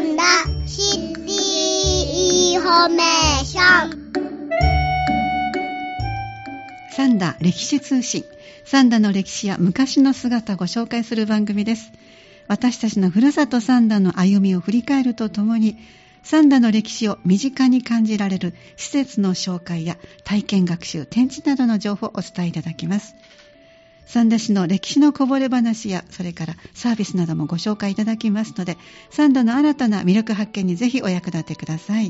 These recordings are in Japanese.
んだ。シティインフォメーション。三田歴史通信。三田の歴史や昔の姿をご紹介する番組です。私たちのふるさと三田の歩みを振り返るとともに三田の歴史を身近に感じられる施設の紹介や体験学習展示などの情報をお伝えいただきます。三田市の歴史のこぼれ話やそれからサービスなどもご紹介いただきますので三田の新たな魅力発見にぜひお役立てください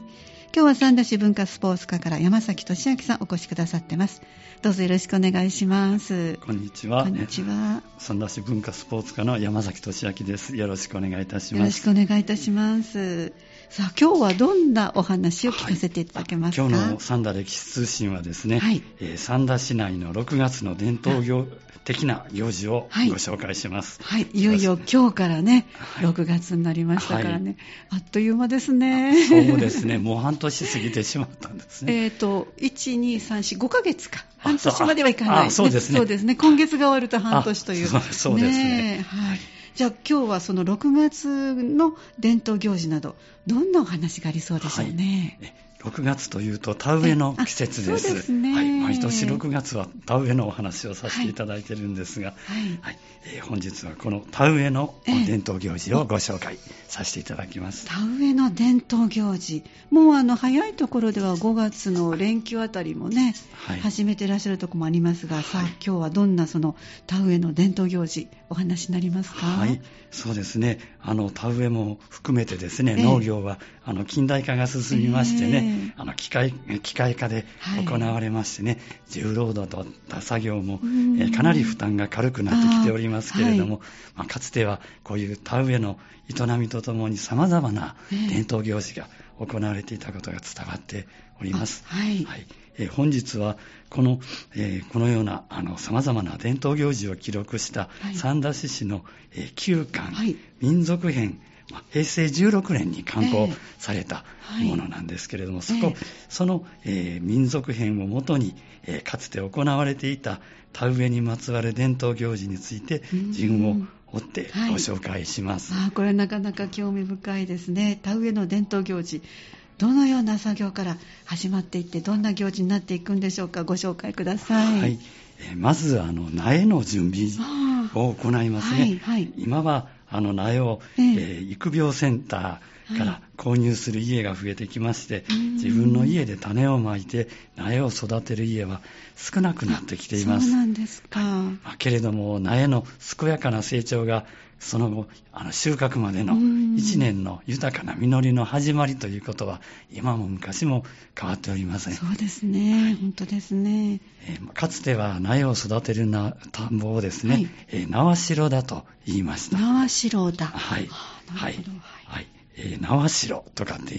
今日は三田市文化スポーツ課から山崎俊明さんお越しくださってますどうぞよろしくお願いしますこんにちは。こんにちは三田市文化スポーツ課の山崎俊明です。よろしくお願いいたしよろします。くお願いいたしますさあ今日はどんなお話を聞かせていただけますか、今日の三田歴史通信はですね、はいえー三田市内の6月の伝統行的な行事をはいご紹介します。はい、いよいよ今日からね、はい6月になりましたからね、あっという間ですね。そうですね、もう半年過ぎてしまったんですね。えっと、1、2、3、4、5ヶ月か。あ半年まではいかない。あそうですね そうですね。今月が終わると半年という。あそうですねえはい。じゃあ今日はその6月の伝統行事など、どんなお話がありそうでしょうね？え6月というと田植えの季節です。ですねはい、毎年6月は田植えのお話をさせていただいてるんですが、はい。はいえー本日はこの田植えのええ伝統行事をご紹介させていただきます。田植えの伝統行事。もうあの、早いところでは5月の連休あたりもね、はい始めてらっしゃるところもありますが、さあはい今日はどんなその田植えの伝統行事お話になりますか？はい、そうですね。あの田植えも含めてですね、ええ農業はあの近代化が進みましてね、ええあの機械機械化ではい。行われましてね、重労働といった作業も、うん。えーかなり負担が軽くなってきておりますけれども、あまあ、かつてはこういう田植えの営みとともに様々なええ。伝統行事が行われていたことが伝わっております。あはい。えー本日はこの,、えーこのようなあの様々な伝統行事を記録したはい。三田市市の、えー旧館、はい。民族編、まあ平成16年に刊行ええされたはいものなんですけれども、そこ、ええ。その、えー民族編をもとに、えーかつて行われていた田植えにまつわる伝統行事についてうん。順を追ってはい。ご紹介します。ああこれなかなか興味深いですね。田植えの伝統行事どのような作業から始まっていってどんな行事になっていくんでしょうか？ご紹介ください、はい。えーまずあの苗の準備を行いますね。はいはい。今はあの苗を、ええ。えー育苗センターから購入する家が増えてきまして、うん自分の家で種をまいて苗を育てる家は少なくなってきています。そうなんですか、まあけれども苗の健やかな成長がその後あの収穫までのうん1年の豊かな実りの始まりということは今も昔も変わっておりません。そうですね、本当ですね。えーかつては苗を育てるな田んぼをですね、はいえー縄代だと言いました。縄代だ。はい。はあなはい。はい。えー縄代とかって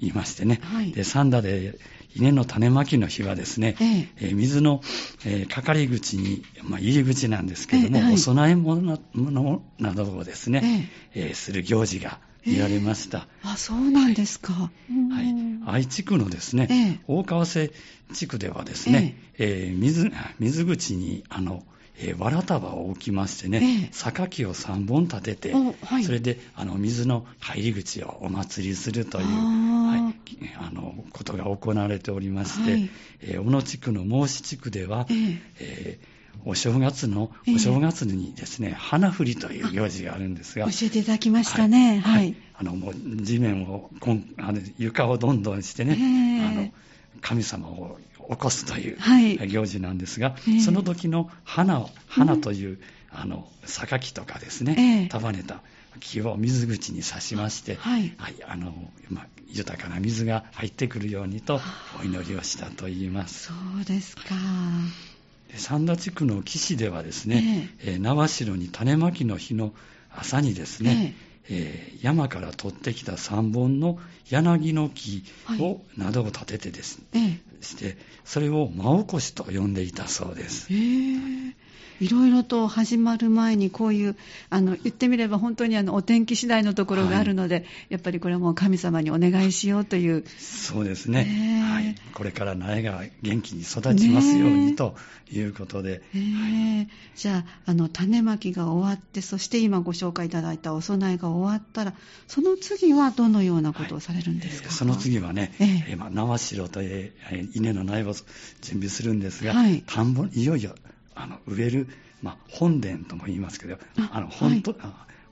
言いましてね。はい。で、三田で稲の種まきの日はですね、ええ。ー水の、えーかかり口に、まあ、入り口なんですけれども、ええはいお供え物なものなどをですね、えーする行事が見られました。あ、そうなんですか。はい、愛知区のですね、ええ。大川瀬地区ではですね、えー水水口にあの、えーわら束を置きましてね、ええ。榊を3本立てて、おはい。それであの水の入り口をお祭りするという、はい、あのことが行われておりまして、はい。えー小野地区の孟子地区では、ええ。えーお正月の、ええ。お正月にですね、花振りという行事があるんですが、教えていただきましたね。はい。あのもう地面をこんあの床をどんどんしてね、ええ。あの神様を起こすという、はい。行事なんですが、ええ。その時の花を花という、あの榊とかですね、ええ。束ねた木を水口に刺しまして、はい。あのまあ豊かな水が入ってくるようにとお祈りをしたと言います。そうですか。で三田地区の岸ではですね、えー縄代に種まきの日の朝にですね、えー山から取ってきた3本の柳の木を、はいなどを立ててですね、ええ。してそれを真起こしと呼んでいたそうです。ええいろいろと始まる前にこういうあの言ってみれば本当にあのお天気次第のところがあるので、はい、やっぱりこれはもう神様にお願いしようという。そうですね、はい、これから苗が元気に育ちますようにということで、はい、じゃああの種まきが終わってそして今ご紹介いただいたお供えが終わったらその次はどのようなことをされるんですか、その次はね、えーえーま代と、えー、稲の苗を準備するんですが、田んぼいよいよあの植える、まあ、本殿とも言いますけど、あの本当、はい。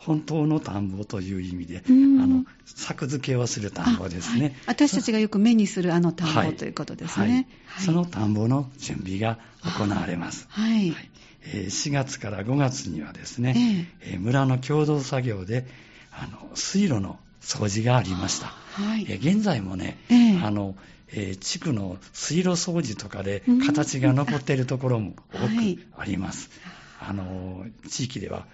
本当の田んぼという意味で、あの作付けをする田んぼですね、はい、私たちがよく目にするあの田んぼということですね、はい、その田んぼの準備が行われます、はい。えー、4月から5月にはですね、えー、村の共同作業であの水路の掃除がありました、はい。えー、現在もね、えー、あのえー、地区の水路掃除とかで形が残っているところも多くあります。はい、あの地域では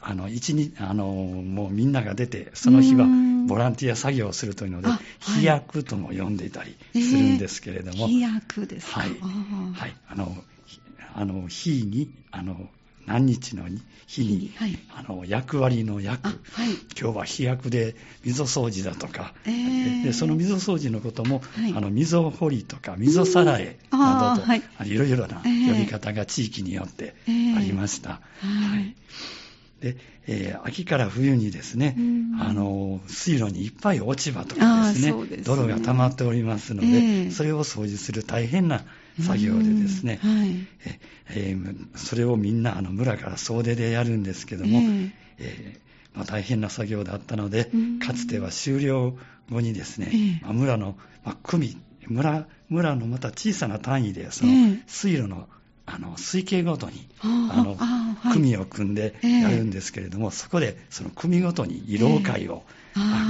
あの一日あのもうみんなが出てその日はボランティア作業をするというので、飛躍とも呼んでいたりするんですけれども、飛躍ですか。はい、はい、あのあの日にあの何日の日に、はい、あの役割の役、はい、今日は飛躍で溝掃除だとか、えー、でその溝掃除のことも、はい、あの溝掘りとか溝さらえなどと、はい、いろいろな呼び方が地域によってありました。えー、はい。で、えー、秋から冬にですね、あの水路にいっぱい落ち葉とかですね、すね。泥が溜まっておりますので、えー、それを掃除する大変な作業でですね、はい。えー、それをみんなあの村から総出でやるんですけども、えーえーまあ、大変な作業だったので、かつては終了後にですね、まあ、村の、まあ、組村村のまた小さな単位でその水路のあの水系ごとにあの、組を組んでやるんですけれども、そこでその組ごとに慰労会を、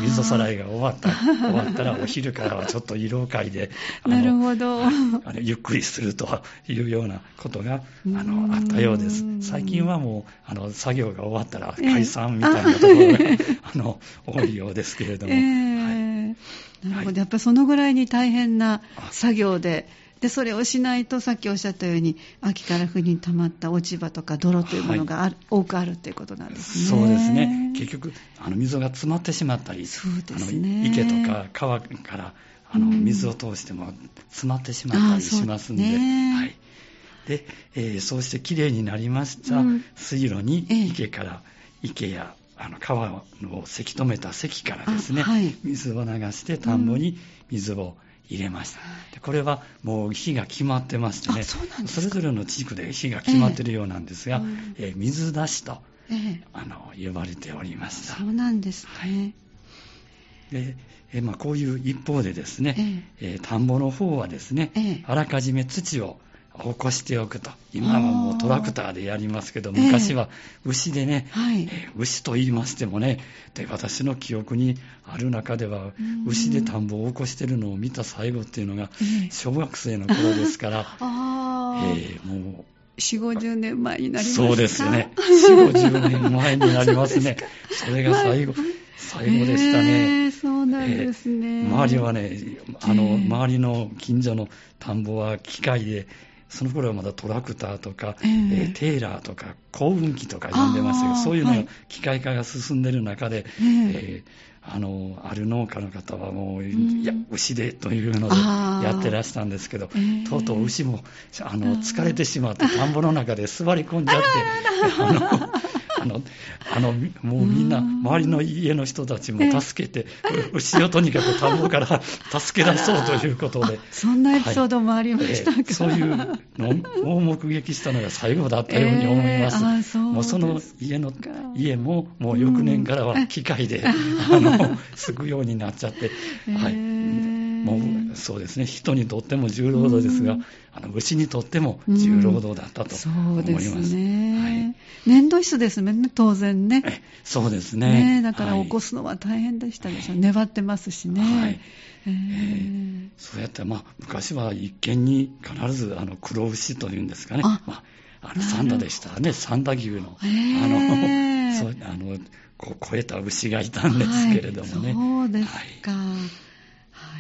水さらいが終わった終わったらお昼からはちょっと慰労会で なるほど。あのゆっくりするというようなことがあのあったようです。最近はもうあの作業が終わったら解散みたいなところが、あ。の多いようですけれども、えー、はい、なるほど、やっぱりそのぐらいに大変な作業ででそれをしないとさっきおっしゃったように秋から冬に溜まった落ち葉とか泥というものがはい、多くあるということなんですね。そうですね。結局あの溝が詰まってしまったりそうですね、池とか川からあの水を通しても詰まってしまったりしますんで。ね、はい。でえー、そうしてきれいになりました水路に池から、池やあの川をせき止めた堰からですね、はい、水を流して田んぼに水を入れました。でこれはもう日が決まってましてね。そ、それぞれの地区で日が決まってるようなんですが、えー、えー、水出しと、えー、あの呼ばれておりました。そうなんですね。はい。でえまあ、こういう一方でですね、え。えー、田んぼの方はですね、ええ、あらかじめ土を起こしておくと。今はもうトラクターでやりますけど、昔は牛でね、えーはい、えー、牛と言いましてもね、で、私の記憶にある中では、牛で田んぼを起こしてるのを見た最後っていうのが、小学生の頃ですから、えー、もう、4、50年前になりますそうですよね。4、50年前になりますね。それが最後。最後でしたね。えー、そうなんですね、えー、周りはね、あの、周りの近所の田んぼは機械でその頃はまだトラクターとか、えー、えー、テーラーとか、耕運機とか呼んでますけど、そういうのが機械化が進んでる中で、えー、えー、あの、ある農家の方はもう、いや、牛でというのでやってらしたんですけど、とうとう牛も、あの、疲れてしまって、田んぼの中で座り込んじゃって、あ の、あの、あの、もうみんな、周りの家の人たちも助けて、牛をとにかく田んぼから 助け出そうということで。そんなエピソードもありましたか、はいえー、そういうのを目撃したのが最後だったように思います。えー、そもうその家の、家も、もう翌年からは機械で、あの、すぐようになっちゃって、はい。もうそうですね、人にとっても重労働ですが、あの牛にとっても重労働だったと思います。すね。はい、粘土質ですね、当然ね。そうですね。ねだから起こすのは大変でしたでしょ、はい、粘ってますしね。はいえー、そうやって、まあ、昔は一見に必ずあの黒牛というんですかね、あまあ、あのサンダでしたらね、サンダ牛の、あの、そうあのこう超えた牛がいたんですけれどもね。はい、そうですか。はい、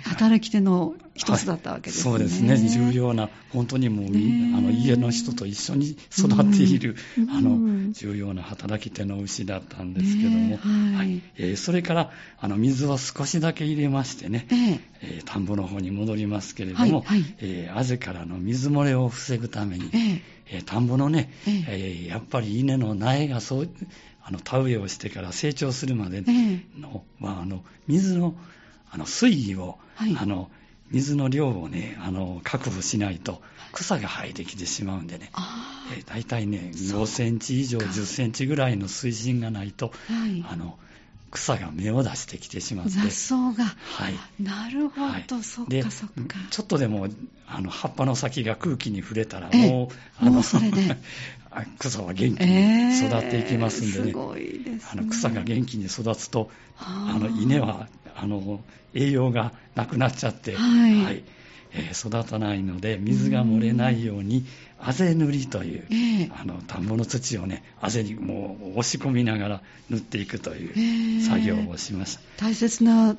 働き手の一つだったわけですね。はい、そうですね。重要な、本当にもう、あの家の人と一緒に育っている、うん、あの、重要な働き手の牛だったんですけども、はい、えー、それから、あの、水を少しだけ入れましてね、えー、田んぼの方に戻りますけれども、はい。はい、えー、あぜからの水漏れを防ぐために、えー、田んぼのね、えー、やっぱり稲の苗がそう、あの田植えをしてから成長するまでの,、まあ、あの水のあの水位を、はい、あの水の量をね、あの確保しないと草が生えてきてしまうんでね、えー、大体ね、5センチ以上、10センチぐらいの水深がないと、はい、あの草が芽を出してきてしまって。雑草が。はい。なるほど、はい、そっかそっか。ちょっとでも、あの、葉っぱの先が空気に触れたら、もう、あの。草は元気に育っていきますんでね。えー、すごいですね。あの草が元気に育つと、あの稲はあの栄養がなくなっちゃって、はい、はい、えー、育たないので水が漏れないように、あぜ塗りという、えー、あの田んぼの土をねあぜにもう押し込みながら塗っていくという作業をしました、えー、大切な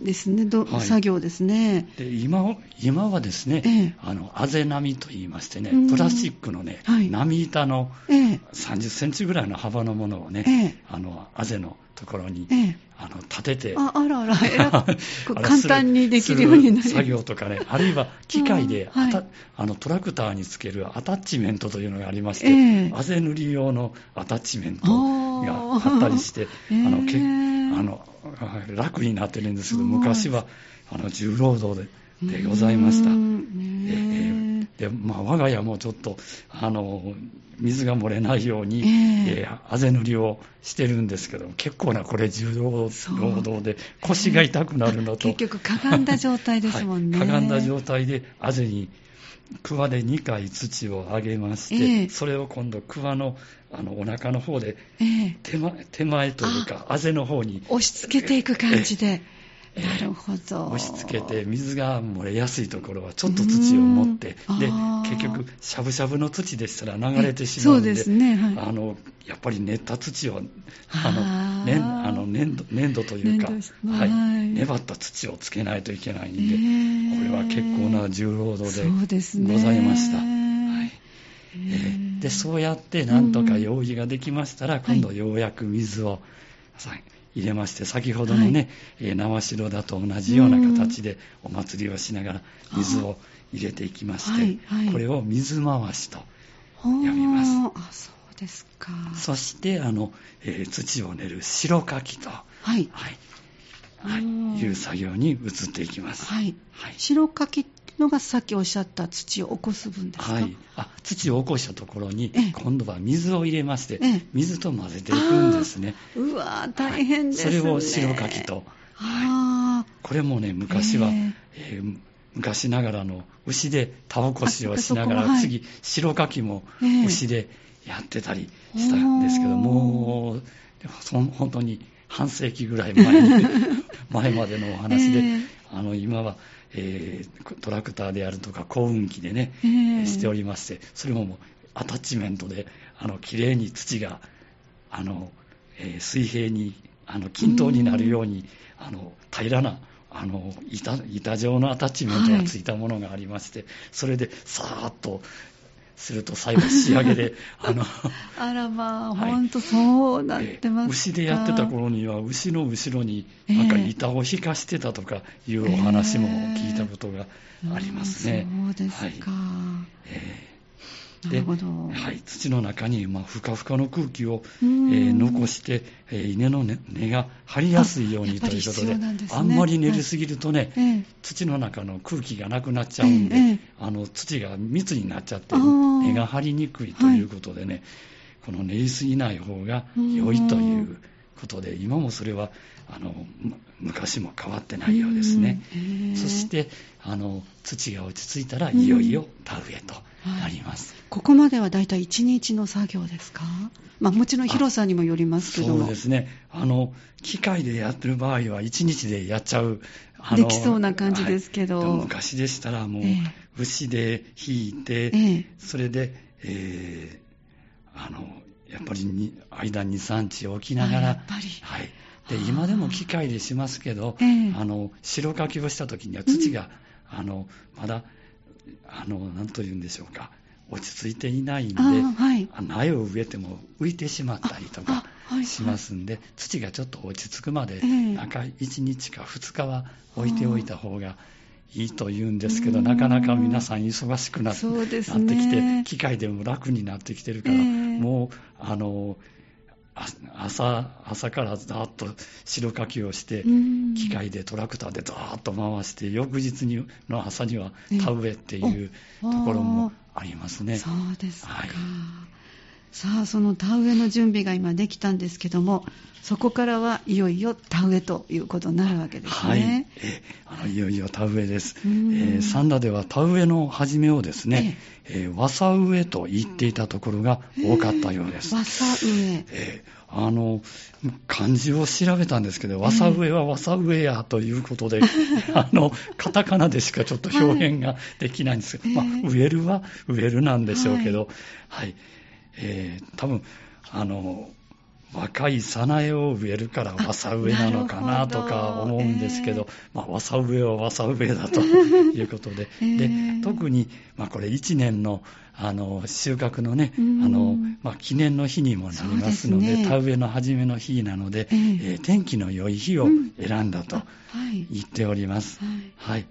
ですね、はい、作業ですね。で今今はですね、ええ、あのあぜ波と言いましてね、プラスチックのね、はい、波板の30センチぐらいの幅のものをね、え、あのあぜのところに、あの立てて、ああらあら、簡単にできるようになる作業とかね、あるいは機械であ、はい、あのトラクターにつけるアタッチメントというのがありまして、あぜ塗り用のアタッチメントがあったりして、あのけあの楽になってるんですけど、昔はあの重労働ででございました。えー、でまあ、我が家もちょっとあの水が漏れないように、えー、えー、あぜ塗りをしてるんですけど結構なこれ重労働で腰が痛くなるのと、結局かがんだ状態ですもんね、はい、かがんだ状態であぜに桑で2回土をあげまして、えー、それを今度桑のあのお腹の方で手前,、手前というかあぜの方に押し付けていく感じで、えー、なるほど。押し付けて水が漏れやすいところはちょっと土を持ってで結局しゃぶしゃぶの土でしたら流れてしまうのでそうですね、はい、あのやっぱり練った土をあの粘あの粘土粘土というか、はい、粘った土をつけないといけないんで、えー、これは結構な重労働でございました。はい。えー、でそうやってなんとか用意ができましたら、今度ようやく水を入れまして先ほどのね、はい、縄代だと同じような形でお祭りをしながら水を入れていきまして、はいはい、これを水回しと呼びます。あそうですか。そしてあの、えー、土を練る白かきと、はい。はい。はい、いう作業に移っていきます。はい。はい、白かきのがさっきおっしゃった土を起こす分ですか、はい、あ土を起こしたところに、今度は水を入れまして、水と混ぜていくんですね。うわ大変ですね、はい、それを白かきと。はい、これもね、昔は、えー、昔ながらの牛で田起こしをしながら、はい、次、白かきも牛でやってたりしたんですけど、もう、本当に半世紀ぐらい前 前までのお話で、あの今はえー、トラクターであるとか幸運機でね、えー、しておりましてそれももうアタッチメントであの綺麗に土があの、えー、水平にあの均等になるように、あの平らなあの板板状のアタッチメントがついたものがありまして、はい、それでさーっとすると最後仕上げで、あの、あらまあ、本当そうなってます牛でやってた頃には、牛の後ろになんか板を引かしてたとかいうお話も聞いたことがありますね。えー、そうですか。はいえーで、はい、土の中に、まあ、ふかふかの空気を、えー、残して、えー、稲の根、ね、が張りやすいようにということで、あね、あんまり練りすぎるとね、はい、土の中の空気がなくなっちゃうんで、えー、あの土が密になっちゃって、根が張りにくいということでね、はい、この練りすぎない方が良いということで、今もそれはあの昔も変わってないようですね。そしてあの土が落ち着いたらいよいよ田植えとなります。ここまではだいたい1日の作業ですか、まあ、もちろん広さにもよりますけど。そうですね。あの機械でやってる場合は1日でやっちゃうできそうな感じですけど、はい、昔でしたらもう、牛で引いて、えー、それで、えー、あのやっぱりに間2、3日置きながら、やっぱり、はい、で今でも機械でしますけど、ええ。あの白かきをした時には土が、あのまだあのなんというんでしょうか落ち着いていないんではい。あ苗を植えても浮いてしまったりとかしますんで、土がちょっと落ち着くまで、ええ。なんか1日か2日は置いておいた方がいいと言うんですけど、うん。なかなか皆さん忙しくなってきて、ね機械でも楽になってきてるから、ええ。もう、あの、あ朝、朝からざーっと白かきをして、うん。機械でトラクターでザーッと回して、翌日にの朝にはええ田植えっていうおところもありますね。そうですか、はいさあその田植えの準備が今できたんですけどもそこからはいよいよ田植えということになるわけですはい、ね、えあのいよいよ田植えです、えうん。ー三田では田植えの始めをですね、えー、和佐植えと言っていたところが多かったようです。和佐植ええーあの漢字を調べたんですけど、和佐植えは和佐植えやということで、あのカタカナでしかちょっと表現ができないんですけど、はいまあ、植えるは植えるなんでしょうけど、はいえー多分あの若い早苗を植えるから和佐植えなのかなとか思うんですけど、なるまあ、和佐植えは和佐植えだということで、えー。で特に、まあ、これ1年のあの収穫のね、うん。あのまあ、記念の日にもなりますので、ね。田植えの初めの日なので、ええ。えー天気の良い日を選んだと言っております。はい。はい。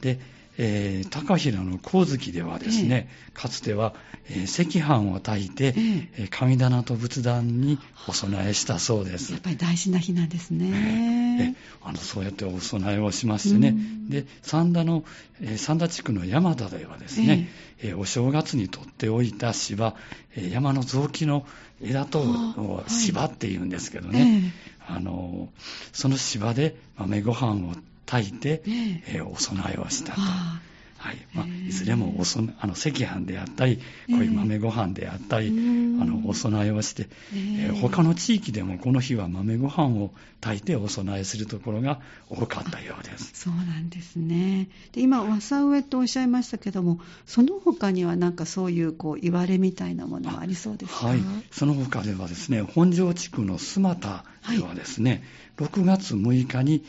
で、えー高平の光月ではですね、かつては、えー赤飯を炊いて、ええ。えー神棚と仏壇にお供えしたそうです。やっ。ぱり大事な日なんですえね。あのそうやってお供えをしましてね、うん。で三田の、えー三田地区の山田ではですね、えーお正月に取っておいた芝、えー山の雑木の枝と芝っていうんですけどえね、あのその芝で豆ご飯を炊いて、ええ。えーお供えをしたと。あはい。まあいずれもおそあの赤飯であったり、こういう豆ご飯であったり、うん。あのお供えをして、ええ。ー他の地域でもこの日は豆ご飯を炊いてお供えするところが多かったようです。そうなんですね。で今、和佐植えとおっしゃいましたけども、その他にはなんかそういうこう言われみたいなものはありそうですか？はい、その他ではですね、本庄地区のスマタではですね、6月6日に、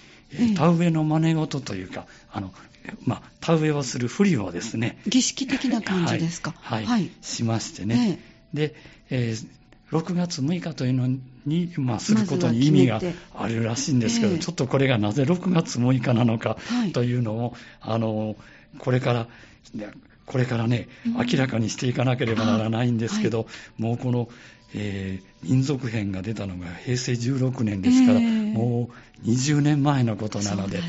田植えの真似事というか、あのまあ、田植えをするふりをですね、儀式的な感じですか。はい、はい。しましてね、で、えー6月6日というのに、まあ、することに意味があるらしいんですけど、ええ。ちょっとこれがなぜ6月6日なのかはい。というのを、あのこれから、ねこれからね、うん。明らかにしていかなければならないんですけど、はもうこの、えー民族編が出たのが平成16年ですから、ええ。もう20年前のことなので、ね。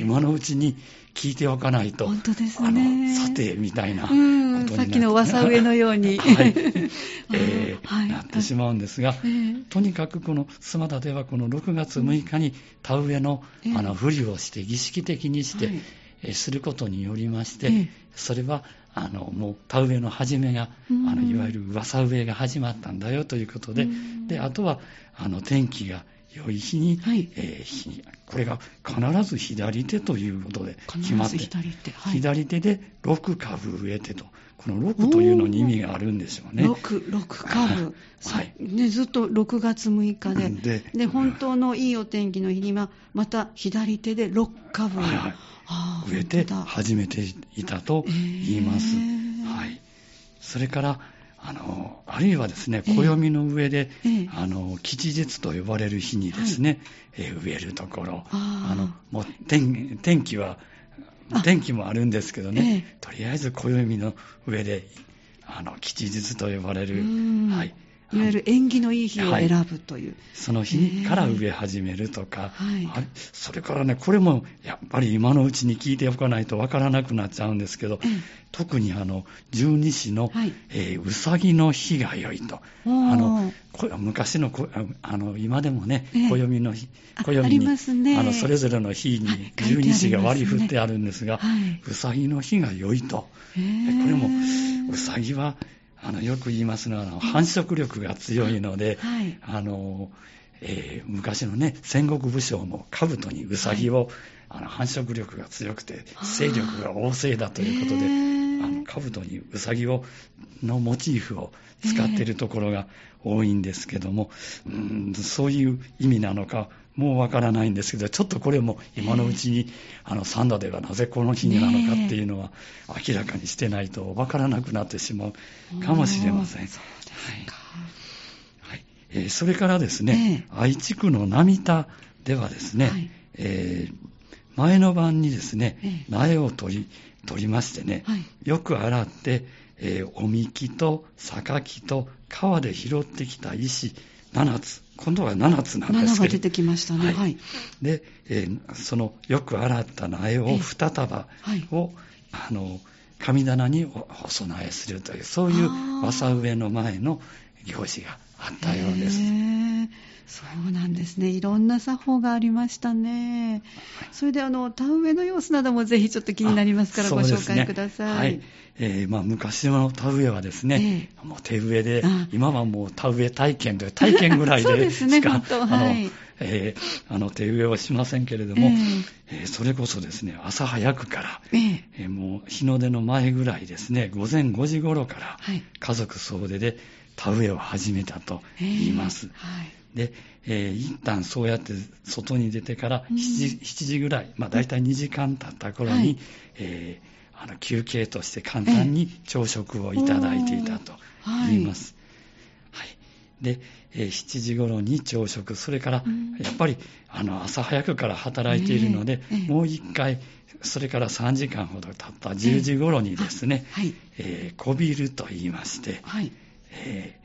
今のうちに聞いておかないと、本当ですあねのさてみたいなことうんになってさっきの和佐植えのように。はい。あーえーはい。なってしまうんですが、ええ。とにかくこのスマダではこの6月6日に田植えの,、ええ。あのふりをして儀式的にして、することによりまして、ええ。それはあのもう田植えの始めが、うん。あのいわゆる噂植えが始まったんだよということで,、うん。であとはあの天気が良い日に、はいえーこれが必ず左手ということで決まって左手。はい。左手で6株植えてと、この6というのに意味があるんでしょうね。6、6株。さ はいね、ずっと6月6日で。でで、本当のいいお天気の日には、また左手で6株。はいはい植えて始めていたと言います。へーはい。それから、あの、あるいはですね、ええ。暦の上で、ええ。あの、吉日と呼ばれる日にですね、えー植えるところ、あー。の、もう天天気はあ、天気もあるんですけどね、えとりあえず暦の上で、あの、吉日と呼ばれる、うん。はい。い。わゆる縁起のいい日を選ぶという。その日から植え始めるとか、はい。あれ？それからね、これもやっぱり今のうちに聞いておかないとわからなくなっちゃうんですけど、ええ。特にあの十二支の、はい。えーうさぎの日が良いと。あのこ昔のこああの今でもね、ええ。暦の日、あ暦にあね。あのそれぞれの日に十二支が割り振ってあるんですが、はい。うさぎの日が良いと。へー。これもうさぎはあのよく言いますのはあの繁殖力が強いので、はい。あのえー昔のね戦国武将も兜にうさぎを、あの繁殖力が強くて勢力が旺盛だということで、あの兜にうさぎをのモチーフを使っているところが多いんですけども、うんそういう意味なのかもうわからないんですけど、ちょっとこれも今のうちに、あの、サンダではなぜこの日になのかっていうのは、明らかにしてないとわからなくなってしまうかもしれません。そうですか。はい。えー、それからですね、愛知区の並田ではですね、はい、えー、前の晩にですね、苗を取り、取りましてね、はい、よく洗って、えー、おみきと榊と川で拾ってきた石7つ、今度は7つなんですけど。7が出てきましたね。はい。で、えー、そのよく洗った苗を2束を、あの、神棚にお供えするという、そういう朝植えの前の行事があったようです。そうなんですね。いろんな作法がありましたね。それであの田植えの様子などもぜひちょっと気になりますからご紹介ください。ね、はい。えー、まあ昔の田植えはですね、えー、もう手植えで、今はもう田植え体験で体験ぐらいで しか、ね、あの、はい、えー、あの手植えはしませんけれども、えーえー、それこそですね、朝早くから、えー、えー、もう日の出の前ぐらいですね、午前5時頃から、家族総出で田植えを始めたと言います。はいで、えー、一旦そうやって外に出てから7時 ,7 時ぐらい、まあ大体2時間経った頃に、はい、えー、あの休憩として簡単に朝食をいただいていたと言います。はい、で、えー、7時頃に朝食、それからやっぱりあの朝早くから働いているので、もう一回、それから3時間ほど経った10時頃にですね、はい。えー、こびると言いまして、はい。え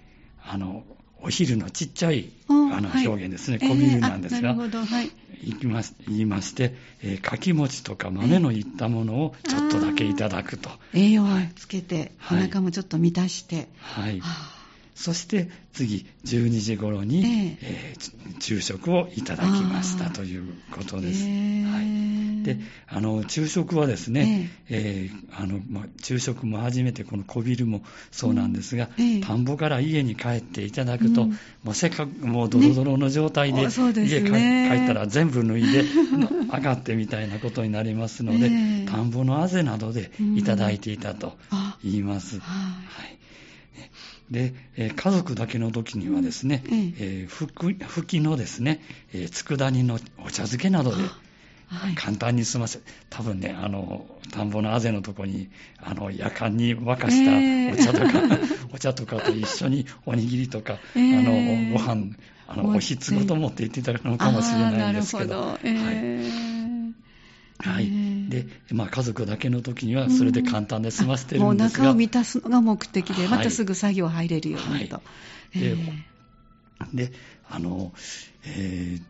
ー、あのお昼のちっちゃいあの表現ですね、はい、小ビルなんですが、えーはい、言いま言いまして、えー、かき餅とか豆のいったものをちょっとだけいただくと。栄養をつけて、お腹もちょっと満たして。はい。はあそして次、12時頃に、ええ。ー、昼食をいただきましたということです。はい、であの昼食はですね、えー、えー、あのま昼食も初めてこの小ビルもそうなんですが、うん、田んぼから家に帰っていただくと、うん、もうせっかくもうドロドロの状態で、ね、家帰ったら全部脱いで 上がってみたいなことになりますので、田んぼのあぜなどでいただいていたと言います。うん、はいで、えー、家族だけの時にはですね、うん、えー、ふきのですね、えー、佃煮のお茶漬けなどで、簡単に済ませ、多分ね、あの、田んぼのあぜのとこに、あの、夜間に沸かしたお茶とか、えー、お茶とかと一緒におにぎりとか、えー、あの、ご飯、あの、おひつごと持って行っていただくのかもしれないんですけど。ど。えー、はい。はい。で、まあ、家族だけの時にはそれで簡単で済ませてるんですが、もう中を満たすのが目的で、またすぐ作業入れるようにと。はい、で、で、あの、えー、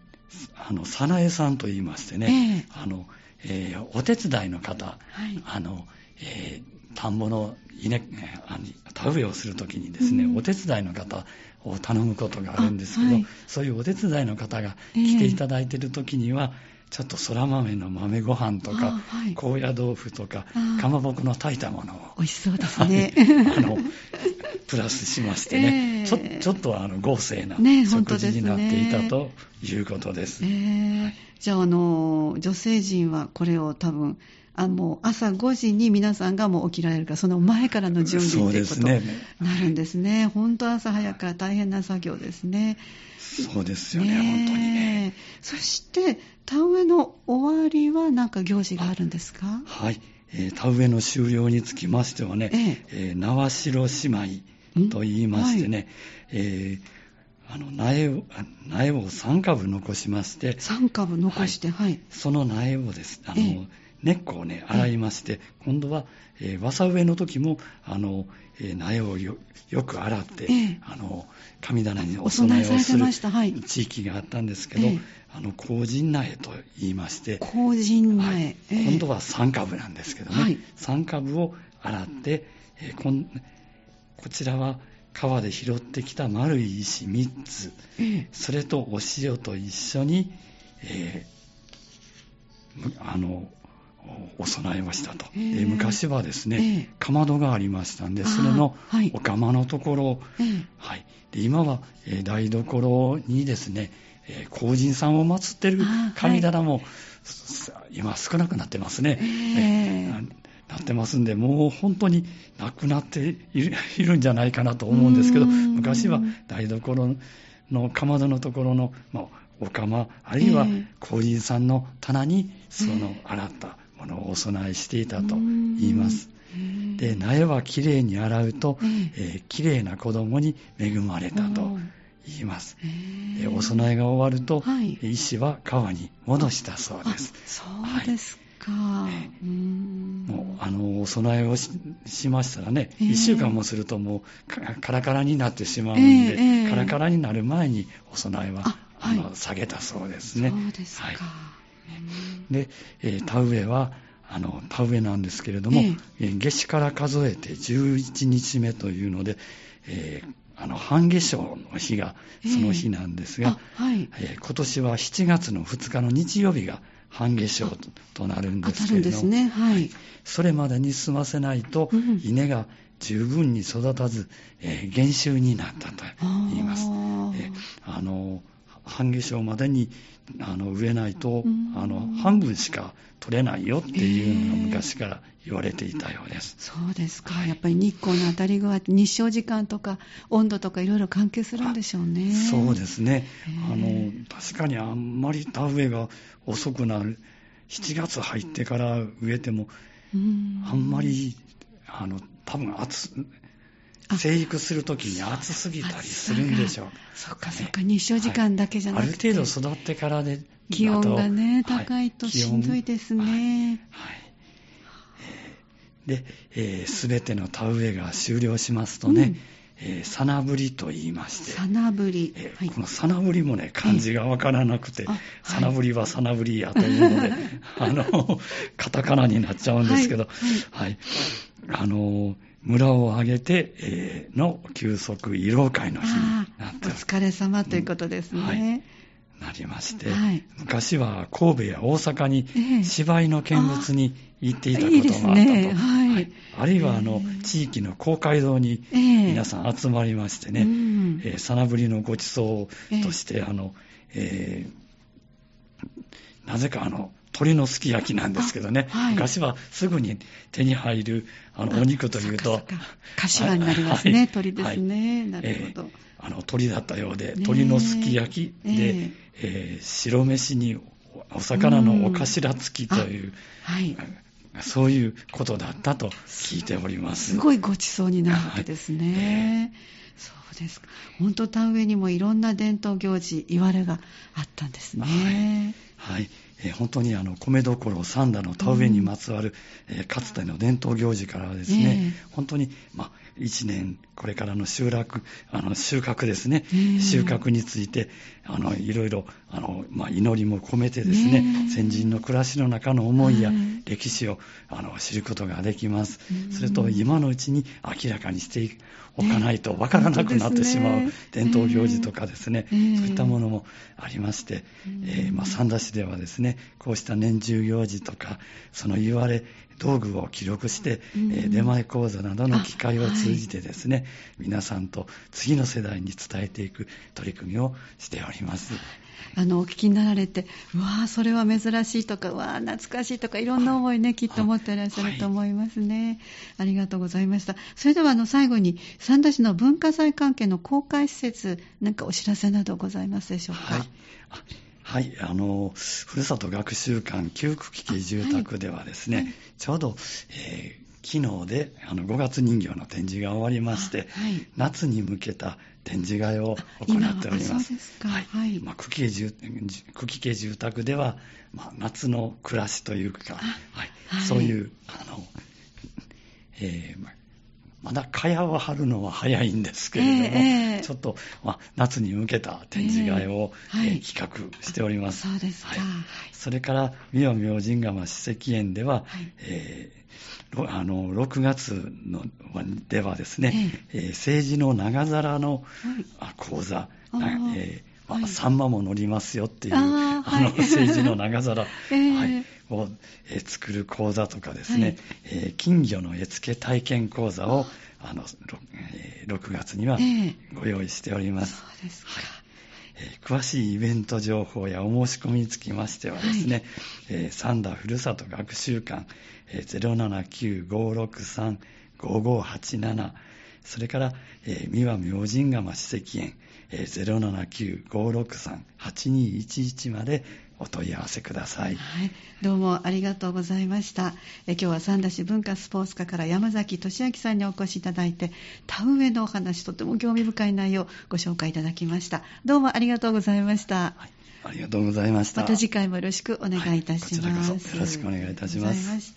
あの、早苗さんと言いましてね、えー、あの、えー、お手伝いの方、はい、あの、えー、田んぼの稲、田植えをするときにですね、うん、お手伝いの方を頼むことがあるんですけど、はい、そういうお手伝いの方が来ていただいているときには、えーちょっとそら豆の豆ご飯とか、はい、高野豆腐とか、かまぼこの炊いたものを。美味しそうですね。あの、プラスしましてね、えー、ちょちょっとあの豪勢な食事になっていたということです。ねえーはい、じゃあ、あの、女性陣はこれを多分、あの朝5時に皆さんがもう起きられるから、その前からの準備と。いうことになるんですね。本当朝早くから大変な作業ですね。そうですよね、ね本当にね。そして、田植えの終わりは何か行事があるんですか？はい、えー、田植えの終了につきましてはね、ええ。えー、縄代姉妹と言いましてね、はい、えーあの苗を苗を3株残しまして3株残して、はい、はい、その苗をですあの、え根っこをね、洗いまして、今度は、えー、わさ植えの時も、あの、えー、苗をよく洗って、えあの、神棚にお供えをする地域があったんですけど、えあの、後陣苗と言いまして、後陣苗、はい、今度は3株なんですけどね、はい、3株を洗って、えこんこちらは川で拾ってきた丸い石3つ、それとお塩と一緒に、えー、あの、お供えましたと。で昔はですね、かまどがありましたんで、それのお釜のところ、はい、で今は、え台所にですね、えー、皇人さんを祀ってる神棚も、はい、今少なくなってますね。えーなってますんで、もう本当になくなっている んじゃないかなと思うんですけど、昔は台所のかまどのところの、まあ、お釜、あるいは工人さんの棚にその洗ったものをお供えしていたと言います。で、苗はきれいに洗うと、えー、きれいな子供に恵まれたと言います。えお供えが終わると、はい、石は川に戻したそうです。そうですか。はい、もうあのお供えをしましたらね、1週間もするともうカラカラになってしまうんで、えー、カラカラになる前にお供えはあの、下げたそうですね。そうですか。はい、で、えー、田植えはあの田植えなんですけれども、えー、夏至から数えて11日目というので、えー、あの半夏生の日がその日なんですが、えーはい、えー、今年は7月の2日の日曜日が半夏生となるんですけれども、ね。はい、それまでに済ませないと、稲が十分に育たず、えー、減収になったと言います。えー、あの半夏生までにあの植えないと、あの半分しか取れないよっていうのが昔から言われていたようです。えー、そうですか、はい、やっぱり日光の当たり具合、日照時間とか温度とかいろいろ関係するんでしょうね。そうですね、あの確かにあんまり田植えが遅くなる、7月入ってから植えても、あんまりあの多分暑生育するときに暑すぎたりするんでしょう。そっかそっか、日照時間だけじゃなくて、はい、ある程度育ってからで、気温がね、高いとしんどいですね。はい。はい、で、す、え、べ、ての田植えが終了しますとね、うん。えー、さなぶりと言いまして。さなぶり。えーはい、このさなぶりもね、漢字がわからなくて、さなぶりはさなぶりやというので、あの、カタカナになっちゃうんですけど、はい。はい、あの、村を挙げて、えー、の休息慰労会の日になってお疲れ様ということですね。うん、はい。なりまして、はい、昔は神戸や大阪に芝居の見物に行っていたこともあったと。いいね。はい。はい、あるいはあの、地域の公会堂に皆さん集まりましてね、えー、さなぶりのごちそうとして、あの、えー、なぜかあの、鶏のすき焼きなんですけどね、はい、昔はすぐに手に入るあのお肉というと、柏になりますね、はい、鳥ですね、はい、なるほど。えー、あの鳥だったようで、鶏のすき焼きで、えー、えー、白飯にお魚のお頭付きという、はい、そういうことだったと聞いております。すごいごちそうになるわけですね。そうですか。本当田植えにもいろんな伝統行事、いわれがあったんですね。はい。はいえー、本当にあの米どころ三田の田植えにまつわる、うん、えー、かつての伝統行事からですね、えー、本当に、まあ、1年これからの収穫あの収穫ですね、えー、収穫についてあのいろいろあの、まあ、祈りも込めてですね、先人の暮らしの中の思いや歴史をあの知ることができます、それと今のうちに明らかにしておかないとわからなくなってしまう伝統行事とかですね、そういったものもありまして、えーまあ、三田市ではですねこうした年中行事とかその言われ道具を記録して、うん、えー、出前講座などの機会を通じてですね、はい、皆さんと次の世代に伝えていく取り組みをしております。あのお聞きになられて、うわー、それは珍しいとか、うわー、懐かしいとか、いろんな思いね、きっと持っていらっしゃると思いますね。はい、ありがとうございました。それではあの最後に、三田市の文化財関係の公開施設、なんかお知らせなどございますでしょうか？はいはい、あの、ふるさと学習館旧区危機住宅ではですね、はいはい、ちょうど、えー、昨日であの5月人形の展示が終わりまして、はい、夏に向けた展示会を行っております。はい。まあ、区系住区系住宅では、まあ、夏の暮らしというか、はい、そういう、あの、えーまあ、まだ蚊帳を張るのは早いんですけれども、えー、ちょっと、まあ、夏に向けた展示会を、えーはい、企画しております。そうですか。はい、それから、妙明神釜史跡園では、はい、えー、あの6月のではですね、えー、政治の長皿の講座、えーまあ、サンマも乗りますよっていう、ああの 政治の長皿、えー、はいを、えー、作る講座とかですね、はい、えー、金魚の絵付け体験講座をあの 6,、えー、6月にはご用意しております。そうですか、はいえー、詳しいイベント情報やお申し込みにつきましてはですね、はい。えー、サンダーふるさと学習館、えー、079-563-5587それから、えー、三輪明神釜史跡園、えー、079-563-8211までお問い合わせください。はい、どうもありがとうございました。え今日は三田市文化スポーツ課から山崎俊明さんにお越しいただいて、田植えのお話、とても興味深い内容をご紹介いただきました。どうもありがとうございました。はいありがとうございました。また次回もよろしくお願いいたします。はい、よろしくお願いいたします。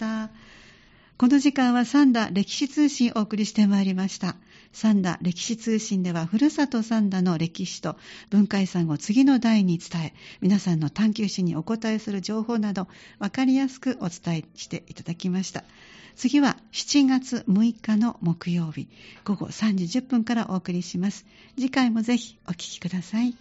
この時間は三田歴史通信をお送りしてまいりました。三田歴史通信では、ふるさと三田の歴史と文化遺産を次の代に伝え、皆さんの探求心にお答えする情報など、わかりやすくお伝えしていただきました。次は7月6日の木曜日、午後3時10分からお送りします。次回もぜひお聴きください。